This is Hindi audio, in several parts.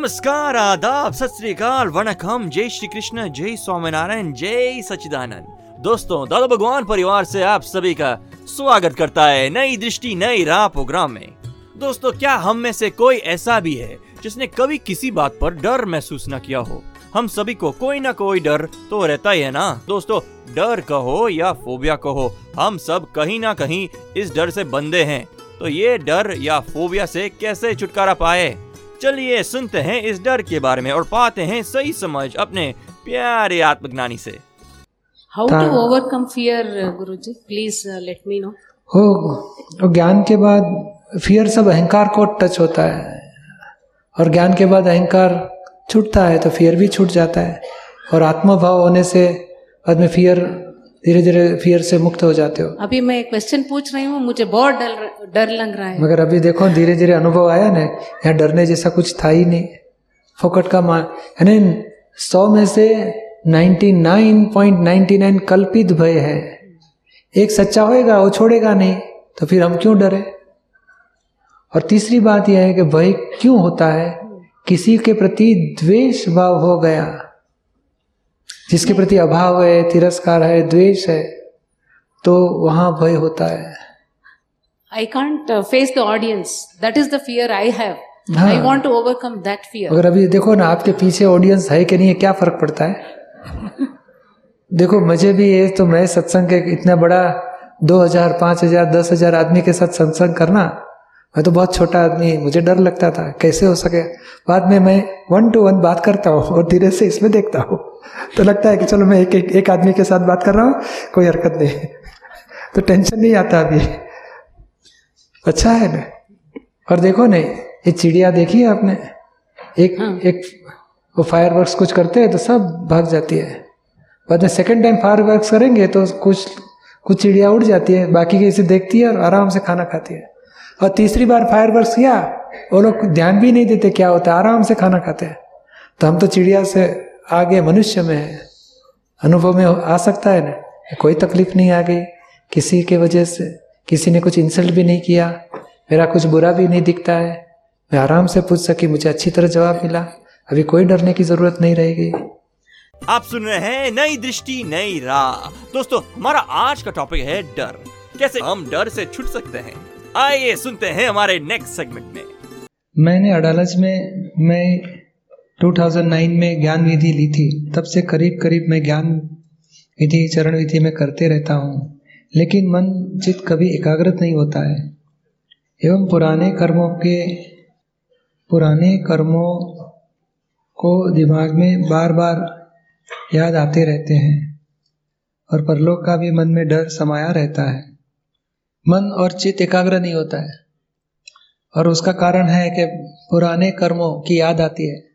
नमस्कार आदाब सत अकाल जय श्री कृष्ण जय स्वामीनारायण, जय सचिदानंद दोस्तों, दादा भगवान परिवार से आप सभी का स्वागत करता है नई दृष्टि, नई राह प्रोग्राम में। दोस्तों, क्या हम में से कोई ऐसा भी है जिसने कभी किसी बात पर डर महसूस न किया हो? हम सभी को कोई ना कोई डर तो रहता ही है ना? दोस्तों, डर कहो या फोबिया कहो, हम सब कहीं ना कहीं इस डर से बंधे हैं। तो ये डर या फोबिया से कैसे छुटकारा पाए? चलिए सुनते हैं इस डर के बारे में और पाते हैं सही समझ अपने प्यारे आत्मज्ञानी से। To overcome fear, uh, Guruji? Please uh, let me हो ज्ञान के बाद फियर सब अहंकार को टच होता है। और ज्ञान के बाद अहंकार छूटता है तो फियर भी छूट जाता है। और आत्मभाव होने से बाद में फियर धीरे धीरे फियर से मुक्त हो जाते हो। अभी मैं क्वेश्चन पूछ रही हूँ मुझे बहुत डर डर लग रहा है। मगर अभी देखो धीरे धीरे अनुभव आया ना यहाँ डरने जैसा कुछ था ही नहीं। फोकट का मान यानी सौ में से 99.99 कल्पित भय है। एक सच्चा होएगा वो छोड़ेगा नहीं तो फिर हम क्यों डरे? और तीसरी बात यह है कि भय क्यों होता है? किसी के प्रति द्वेष भाव हो गया। जिसके प्रति अभाव है तिरस्कार है द्वेष है तो वहाँ भय होता है I can't uh, face the audience. That is the fear I have. हाँ। I want to overcome that fear. अगर अभी देखो ना आपके पीछे ऑडियंस है कि नहीं है क्या फ़र्क पड़ता है देखो मुझे भी ये तो मैं सत्संग के इतना बड़ा दो हज़ार पाँच हज़ार दस हज़ार आदमी के साथ सत्संग करना मैं तो बहुत छोटा आदमी मुझे डर लगता था कैसे हो सके बाद में मैं वन टू वन बात करता हूँ और धीरे से इसमें देखता हूँ तो लगता है कि चलो मैं एक एक, एक आदमी के साथ बात कर रहा हूँ कोई हरकत नहीं। तो टेंशन नहीं आता अभी। अच्छा है ना? और देखो ना ये चिड़िया देखी है आपने? एक हाँ। एक वो फायर वर्क्स कुछ करते हैं तो सब भाग जाती है। बाद में सेकेंड टाइम फायर वर्क करेंगे तो कुछ कुछ चिड़िया उड़ जाती है बाकी की इसे देखती है और आराम से खाना खाती है। और तीसरी बार फायर वर्क किया वो लोग ध्यान भी नहीं देते क्या होता है आराम से खाना खाते हैं। तो हम तो चिड़िया से आगे मनुष्य में है अनुभव में आ सकता है ना? कोई तकलीफ़ नहीं आ गई। किसी के वजह से किसी ने कुछ इंसल्ट भी नहीं किया। मेरा कुछ बुरा भी नहीं दिखता है। मैं आराम से पूछ सकी मुझे अच्छी तरह जवाब मिला। अभी कोई डरने की ज़रूरत नहीं रहेगी आप सुन रहे हैं नई दृष्टि नई राह। दोस्तों हमारा आज का टॉपिक है डर। कैसे हम डर से छुट सकते हैं? आइए सुनते हैं हमारे नेक्स्ट सेगमेंट में। मैंने अडालज में मैं 2009 में ज्ञान विधि ली थी। तब से करीब करीब मैं ज्ञान विधि चरण विधि में करते रहता हूँ। लेकिन मन चित कभी एकाग्रत नहीं होता है। एवं पुराने कर्मों के, पुराने कर्मों को दिमाग में बार बार याद आते रहते हैं। और परलोक का भी मन में डर समाया रहता है। मन और चित्त एकाग्र नहीं होता है। और उसका कारण है कि पुराने कर्मों की याद आती है।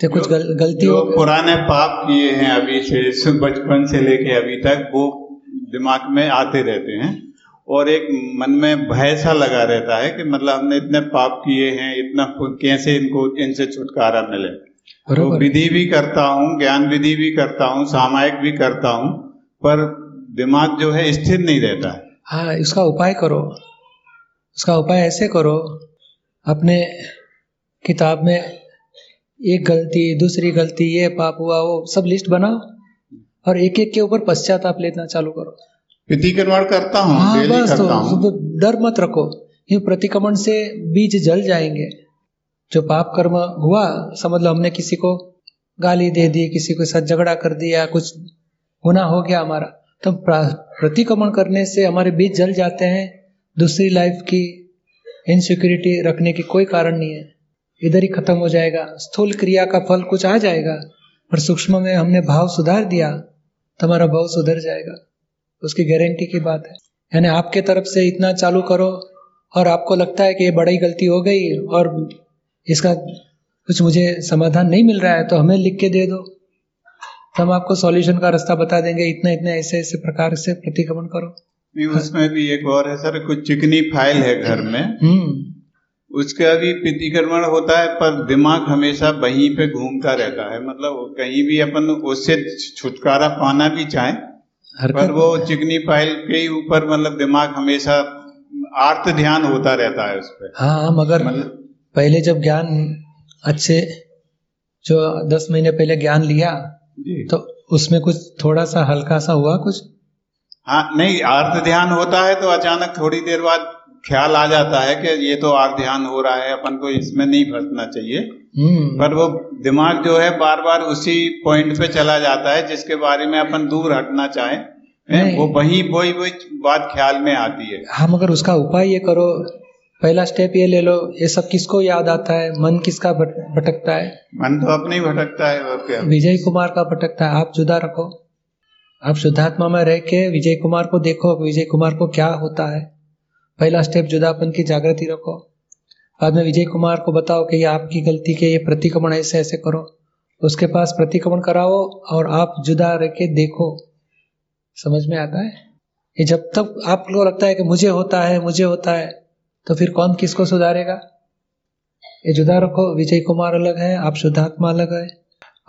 तो कुछ गल, गलती जो हो पुराने पाप किए हैं अभी से बचपन से लेके अभी तक वो दिमाग में आते रहते हैं। और एक मन में भय सा लगा रहता है कि मतलब हमने इतने पाप किए हैं इतना कैसे इनको इनसे छुटकारा मिले। तो विधि भी करता हूँ ज्ञान विधि भी करता हूँ सामायिक भी करता हूँ पर दिमाग जो है स्थिर नहीं रहता। है हाँ इसका उपाय करो। उसका उपाय ऐसे करो अपने किताब में एक गलती दूसरी गलती ये पाप हुआ वो सब लिस्ट बनाओ और एक एक के ऊपर पश्चाताप लेना चालू करो। प्रतिक्रमण करता हूँ हाँ बस तो डर मत रखो ये प्रतिक्रमण से बीज जल जाएँगे। जो पाप कर्म हुआ समझ लो हमने किसी को गाली दे दी किसी के साथ झगड़ा कर दिया कुछ गुना हो गया हमारा तो प्रा- प्रतिक्रमण करने से हमारे बीज जल जाते हैं दूसरी लाइफ की इनसिक्योरिटी रखने की कोई कारण नहीं है। इधर ही खत्म हो जाएगा। स्थूल क्रिया का फल कुछ आ जाएगा पर सूक्ष्म में हमने भाव सुधार दिया तो हमारा भाव सुधर जाएगा। उसकी गारंटी की बात है। यानी आपके तरफ़ से इतना चालू करो और आपको लगता है कि ये बड़ी गलती हो गई और इसका कुछ मुझे समाधान नहीं मिल रहा है तो हमें लिख के दे दो। तो हम आपको सॉल्यूशन का रास्ता बता देंगे। इतने इतने ऐसे ऐसे प्रकार से प्रतिक्रमण करो। नहीं उसमें भी एक और है सर कुछ चिकनी फ़ाइल है घर में। हम्म। उसका भी प्रतिक्रमण होता है पर दिमाग हमेशा वहीं पे घूमता रहता है। मतलब कहीं भी अपन उससे छुटकारा पाना भी चाहे पर वो चिकनी फ़ाइल के ऊपर मतलब दिमाग हमेशा आर्त ध्यान होता रहता है उस पर हाँ हाँ मगर मतलब पहले जब ज्ञान अच्छे जो दस महीने पहले ज्ञान लिया तो उसमें कुछ थोड़ा सा हल्का सा हुआ कुछ? हाँ नहीं आर्त ध्यान होता है तो अचानक थोड़ी देर बाद ख्याल आ जाता है कि ये तो आर्त ध्यान हो रहा है अपन को इसमें नहीं फंसना चाहिए। हम्म। पर वो दिमाग जो है बार बार उसी पॉइंट पे चला जाता है जिसके बारे में अपन दूर हटना चाहे वो वही वही वही बात ख्याल में आती है। हाँ मगर उसका उपाय ये करो पहला स्टेप ये ले लो ये सब किसको याद आता है मन किसका भटकता है? मन तो अपने ही भटकता है विजय कुमार का भटकता है आप जुदा रखो। आप शुद्धात्मा में रह के विजय कुमार को देखो विजय कुमार को क्या होता है? पहला स्टेप जुदापन की जागृति रखो। बाद में विजय कुमार को बताओ कि ये आपकी गलती के ये प्रतिक्रमण ऐसे ऐसे करो। उसके पास प्रतिक्रमण कराओ और आप जुदा रह के देखो। समझ में आता है? ये जब तक आपको लगता है कि मुझे होता है, मुझे होता है तो फिर कौन किसको सुधारेगा? ये जुदा रखो। विजय कुमार अलग है, आप शुद्धात्मा अलग है।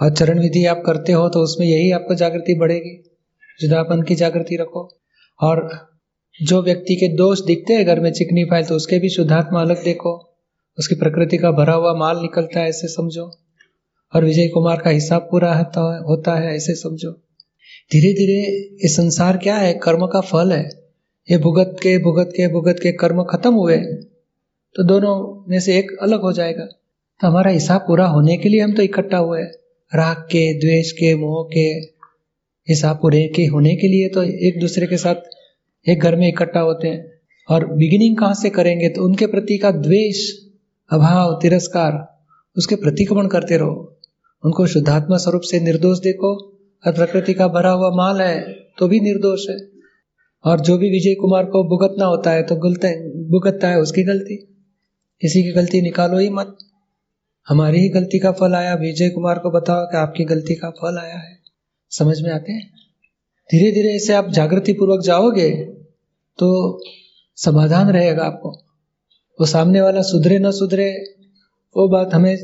और चरण विधि आप करते हो तो उसमें यही आपको जागृति बढ़ेगी। जुदापन की जागृति रखो। और जो व्यक्ति के दोष दिखते हैं घर में चिकनी फ़ाइल तो उसके भी शुद्धात्मा अलग देखो। उसकी प्रकृति का भरा हुआ माल निकलता है, ऐसे समझो। और विजय कुमार का हिसाब पूरा होता है ऐसे समझो। धीरे धीरे ये संसार क्या है? कर्म का फल है। ये भुगत के भुगत के भुगत के कर्म खत्म हुए। तो दोनों में से एक अलग हो जाएगा। तो हमारा हिसाब पूरा होने के लिए हम तो इकट्ठा हुए राग के, द्वेष के, मोह के हिसाब पूरे के होने के लिए तो एक दूसरे के साथ एक घर में इकट्ठा होते हैं और बिगिनिंग कहाँ से करेंगे तो उनके प्रति का द्वेष, अभाव, तिरस्कार, उसके प्रतिक्रमण करते रहो। उनको शुद्धात्मा स्वरूप से निर्दोष देखो और प्रकृति का भरा हुआ माल है तो भी निर्दोष है। और जो भी विजय कुमार को भुगतना होता है तो गलत भुगतता है उसकी गलती। किसी की गलती निकालो ही मत। हमारी ही गलती का फल आया। विजय कुमार को बताओ कि आपकी गलती का फल आया है। समझ में आते हैं? धीरे धीरे ऐसे आप जागृति पूर्वक जाओगे तो समाधान रहेगा आपको। वो सामने वाला सुधरे न सुधरे, वो बात हमें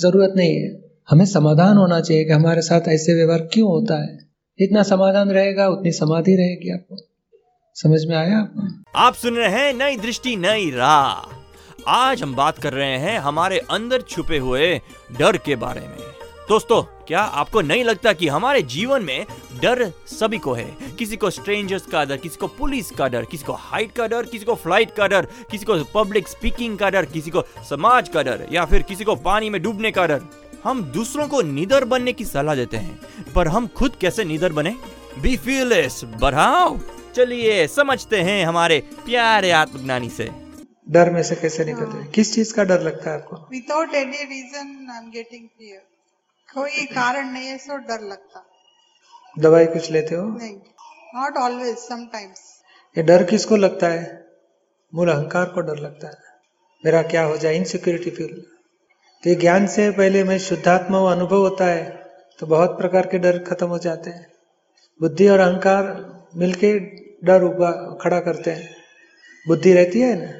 ज़रूरत नहीं है। हमें समाधान होना चाहिए कि हमारे साथ ऐसे व्यवहार क्यों होता है। जितना समाधान रहेगा, उतनी समाधि रहेगी आपको। समझ में आया आपको? आप सुन रहे हैं नई दृष्टि, नई राह। आज हम बात कर रहे हैं हमारे अंदर छुपे हुए डर के बारे में। दोस्तों, क्या आपको नहीं लगता कि हमारे जीवन में डर सभी को है। किसी को स्ट्रेंजर्स का डर किसी को पुलिस का डर किसी को हाइट का डर किसी को फ़्लाइट का डर किसी को पब्लिक स्पीकिंग का डर किसी को समाज का डर या फिर किसी को पानी में डूबने का डर। हम दूसरों को निडर बनने की सलाह देते हैं पर हम खुद कैसे निडर बने? बी fearless बढ़ाओ। चलिए समझते हैं हमारे प्यारे आत्मज्ञानी से। डर में से कैसे निकलते हैं? किस चीज़ का डर लगता है आपको? Without any reason I am getting fear कोई कारण नहीं है सो डर लगता। दवाई कुछ लेते हो? नहीं नॉट ऑलवेज समटाइम्स ये डर किसको लगता है? मूल अहंकार को डर लगता है। मेरा क्या हो जाए? इनसिक्योरिटी फील तो ये ज्ञान से पहले मैं शुद्धात्मा वो अनुभव होता है तो बहुत प्रकार के डर खत्म हो जाते हैं। बुद्धि और अहंकार मिलके डर उबा खड़ा करते हैं। बुद्धि रहती है ना?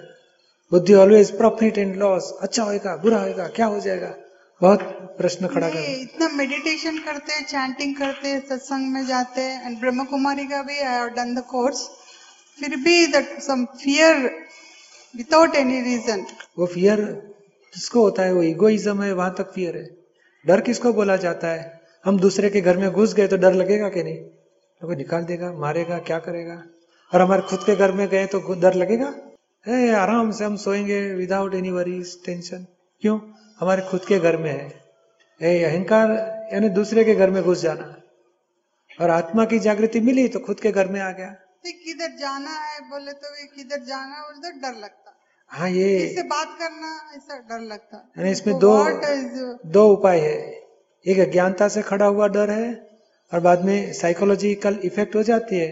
बुद्धि ऑलवेज प्रॉफिट एंड लॉस अच्छा होएगा बुरा होएगा क्या हो जाएगा? बहुत प्रश्न खड़ा कर। इतना मेडिटेशन करते हैं चैंटिंग करते हैं सत्संग में जाते हैं एंड ब्रह्म कुमारी का भी I have done the course फिर भी that some fear without any reason वो फियर किसको होता है? वो इगोइज्म है वहाँ तक फियर है। डर किसको बोला जाता है? हम दूसरे के घर में घुस गए तो डर लगेगा कि नहीं? तो कोई निकाल देगा मारेगा क्या करेगा? और हमारे खुद के घर में गए तो डर लगेगा? है आराम से हम सोएँगे विदाउट एनी वरीज टेंशन क्यों? हमारे खुद के घर में है। ए अहंकार यानी दूसरे के घर में घुस जाना। और आत्मा की जागृति मिली तो खुद के घर में आ गया। किधर जाना है बोले तो किधर जाना है उधर डर लगता। हाँ ये इससे बात करना ऐसा डर लगता। यानी इसमें तो दो दो उपाय है। एक अज्ञानता से खड़ा हुआ डर है और बाद में साइकोलॉजिकल इफ़ेक्ट हो जाती है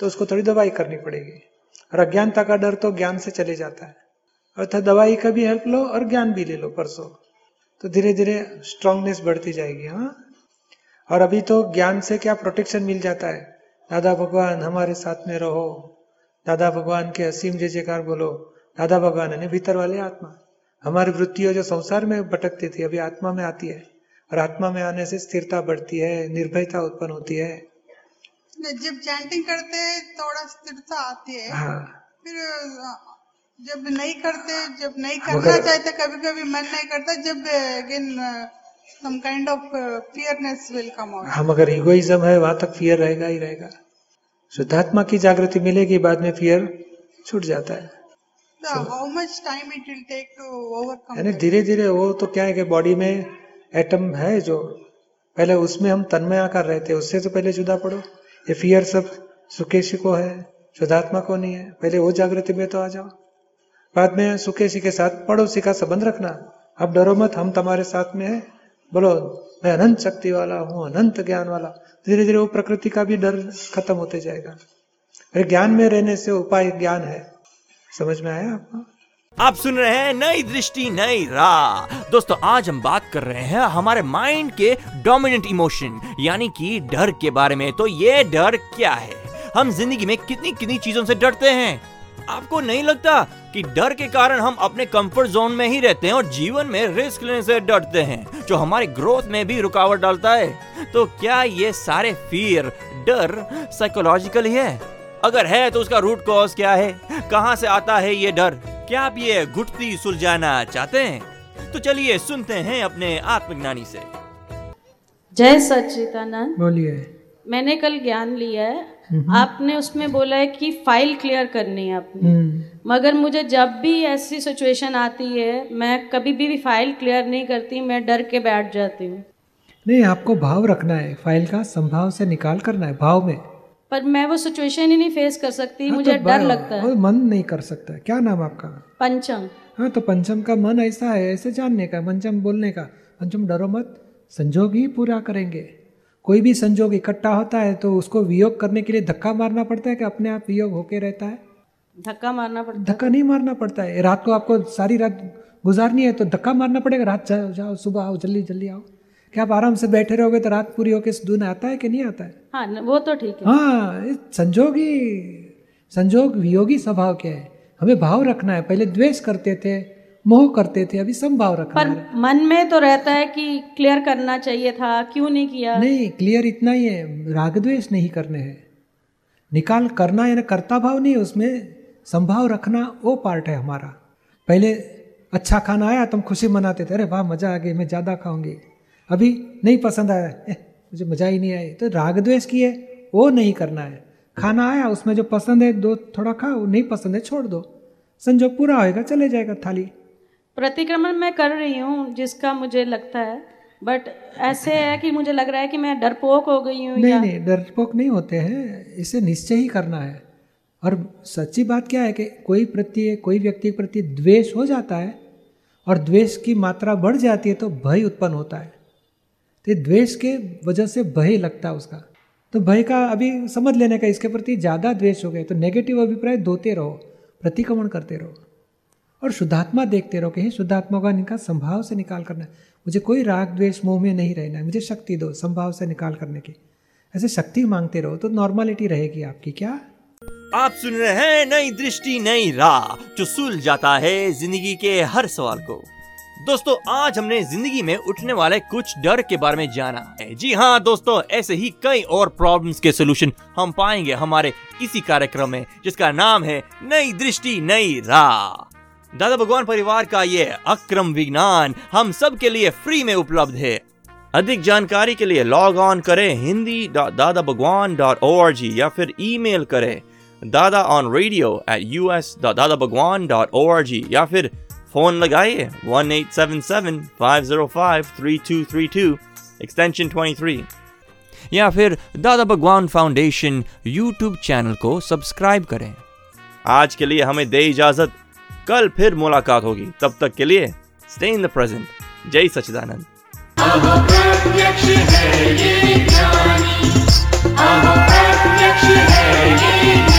तो उसको थोड़ी दवाई करनी पड़ेगी। और अज्ञानता का डर तो ज्ञान से चले जाता है। अर्थात दवाई का भी हेल्प लो और ज्ञान भी ले लो परसों। तो धीरे धीरे स्ट्रांगनेस बढ़ती जाएगी हाँ। और अभी तो ज्ञान से क्या प्रोटेक्शन मिल जाता है? दादा भगवान हमारे साथ में रहो। दादा भगवान के असीम जय जयकार बोलो। दादा भगवान यानी भीतर वाले आत्मा। हमारी वृत्तियों जो संसार में भटकती थी अभी आत्मा में आती है। और आत्मा में आने से स्थिरता बढ़ती है निर्भयता उत्पन्न होती है। जब चैंटिंग करते हैं थोड़ा स्थिरता आती है। हाँ। फिर जब नहीं करते जब नहीं करना चाहते कभी कभी मन नहीं करता जब again some kind of fearness will come out हम अगर इगोइज्म है वहाँ तक फियर रहेगा ही रहेगा। शुद्धात्मा की जागृति मिलेगी बाद में फियर छूट जाता है। यानी धीरे धीरे वो तो क्या है कि बॉडी में एटम है जो पहले उसमें हम तन्मय आकार रहते हैं उससे तो पहले जुदा पड़ो। ये फियर सब सुकेशी को है शुद्धात्मा को नहीं है। पहले वो जागृति में तो आ जाओ। बाद में सुकेशी के साथ, पड़ोसी का संबंध रखना। अब डरो मत, हम तुम्हारे साथ में है। बोलो, मैं अनंत शक्ति वाला हूँ, अनंत ज्ञान वाला। धीरे धीरे वो प्रकृति का भी डर खत्म होते जाएगा। अरे ज्ञान में रहने से उपाय ज्ञान है। समझ में आया आपको? आप सुन रहे हैं नई दृष्टि, नई राह। दोस्तों, आज हम बात कर रहे हैं हमारे माइंड के डोमिनेंट इमोशन यानी कि डर के बारे में। तो ये डर क्या है? हम ज़िंदगी में कितनी कितनी चीज़ों से डरते हैं? आपको नहीं लगता कि डर के कारण हम अपने कंफर्ट जोन में ही रहते हैं और जीवन में रिस्क लेने से डरते हैं जो हमारे ग्रोथ में भी रुकावट डालता है? तो क्या ये सारे फियर डर साइकोलॉजिकल ही है? अगर है तो उसका रूट कॉज क्या है? कहाँ से आता है ये डर? क्या आप ये घुटती सुलझाना चाहते हैं? तो चलिए सुनते हैं अपने आत्मज्ञानी से। जय सच्चिदानंद। बोलिए। मैंने कल ज्ञान लिया है। आपने उसमें बोला है कि फ़ाइल क्लियर करनी है अपनी हम्म। मगर मुझे जब भी ऐसी सिचुएशन आती है मैं कभी भी फ़ाइल क्लियर नहीं करती मैं डर के बैठ जाती हूँ। नहीं आपको भाव रखना है फ़ाइल का संभाव से निकाल करना है भाव में। पर मैं वो सिचुएशन ही नहीं फेस कर सकती हाँ, मुझे तो डर लगता है। मन नहीं कर सकता क्या नाम आपका? पंचम। हाँ तो पंचम का मन ऐसा है ऐसे जानने का पंचम बोलने का। पंचम डरो मत संजोग ही पूरा करेंगे। कोई भी संजोग इकट्ठा होता है तो उसको वियोग करने के लिए धक्का मारना पड़ता है कि अपने आप वियोग होके रहता है? धक्का मारना पड़ता धक्का नहीं मारना पड़ता है। रात को आपको सारी रात गुजारनी है तो धक्का मारना पड़ेगा। रात जाओ जाओ सुबह आओ जल्दी जल्दी आओ। क्या आप आराम से बैठे रहोगे तो रात पूरी होके सुदून आता है कि नहीं आता है? हाँ वो तो ठीक है। हाँ संजोग ही संजोग वियोगी स्वभाव क्या है? हमें भाव रखना है। पहले द्वेष करते थे मोह करते थे अभी संभाव रखना पर मन में तो रहता है कि क्लियर करना चाहिए था क्यों नहीं किया? नहीं क्लियर इतना ही है राग द्वेष नहीं करने हैं। निकाल करना यानी कर्ता भाव नहीं उसमें संभाव रखना वो पार्ट है हमारा। पहले अच्छा खाना आया तुम खुशी मनाते थे अरे वाह मज़ा आ गई मैं ज़्यादा खाऊँगी। अभी नहीं पसंद आया मुझे मज़ा ही नहीं आई तो राग द्वेष की है वो नहीं करना है। खाना आया उसमें जो पसंद है दो थोड़ा खाओ नहीं पसंद है छोड़ दो। संजोग पूरा होएगा चले जाएगा थाली। प्रतिक्रमण मैं कर रही हूँ जिसका मुझे लगता है बट ऐसे है कि मुझे लग रहा है कि मैं डरपोक हो गई हूँ नहीं या नहीं डरपोक नहीं होते हैं इसे निश्चय ही करना है। और सच्ची बात क्या है कि कोई प्रति कोई व्यक्ति के प्रति द्वेष हो जाता है और द्वेष की मात्रा बढ़ जाती है तो भय उत्पन्न होता है। तो द्वेष के वजह से भय लगता है उसका। तो भय का अभी समझ लेने का इसके प्रति ज़्यादा द्वेष हो गए तो नेगेटिव अभिप्राय धोते रहो प्रतिक्रमण करते रहो। और शुद्धात्मा देखते रहो कि, हे, शुद्धात्मा का इनका संभाव से निकाल करना मुझे कोई राग, द्वेष, मोह में नहीं रहना है। मुझे शक्ति दो संभाव से निकाल करने की। ऐसे शक्ति मांगते रहो तो नॉर्मलिटी रहेगी आपकी। क्या? आप सुन रहे हैं नई दृष्टि, नई राह, जो सुल जाता है ज़िंदगी के हर सवाल को। दोस्तों, आज हमने ज़िंदगी में उठने वाले कुछ डर के बारे में जाना है। जी हाँ दोस्तों, ऐसे ही कई और प्रॉब्लम्स के सोल्यूशन हम पाएँगे हमारे इसी कार्यक्रम में, जिसका नाम है नई दृष्टि, नई राह। दादा भगवान परिवार का ये अक्रम विज्ञान हम सब के लिए फ्री में उपलब्ध है। अधिक जानकारी के लिए लॉग ऑन करें हिंदी दादा Bhagwan dot O R G या फिर ईमेल करें Dada on radio at U S Dada Bhagwan dot O R G या फिर फ़ोन लगाइए one eight seven seven five zero five three two three two extension twenty three या फिर Dada Bhagwan foundation YouTube channel को सब्सक्राइब करें। आज के लिए हमें दे इजाज़त। कल फिर मुलाकात होगी। तब तक के लिए स्टे इन द प्रेजेंट जय सचिदानंद है ये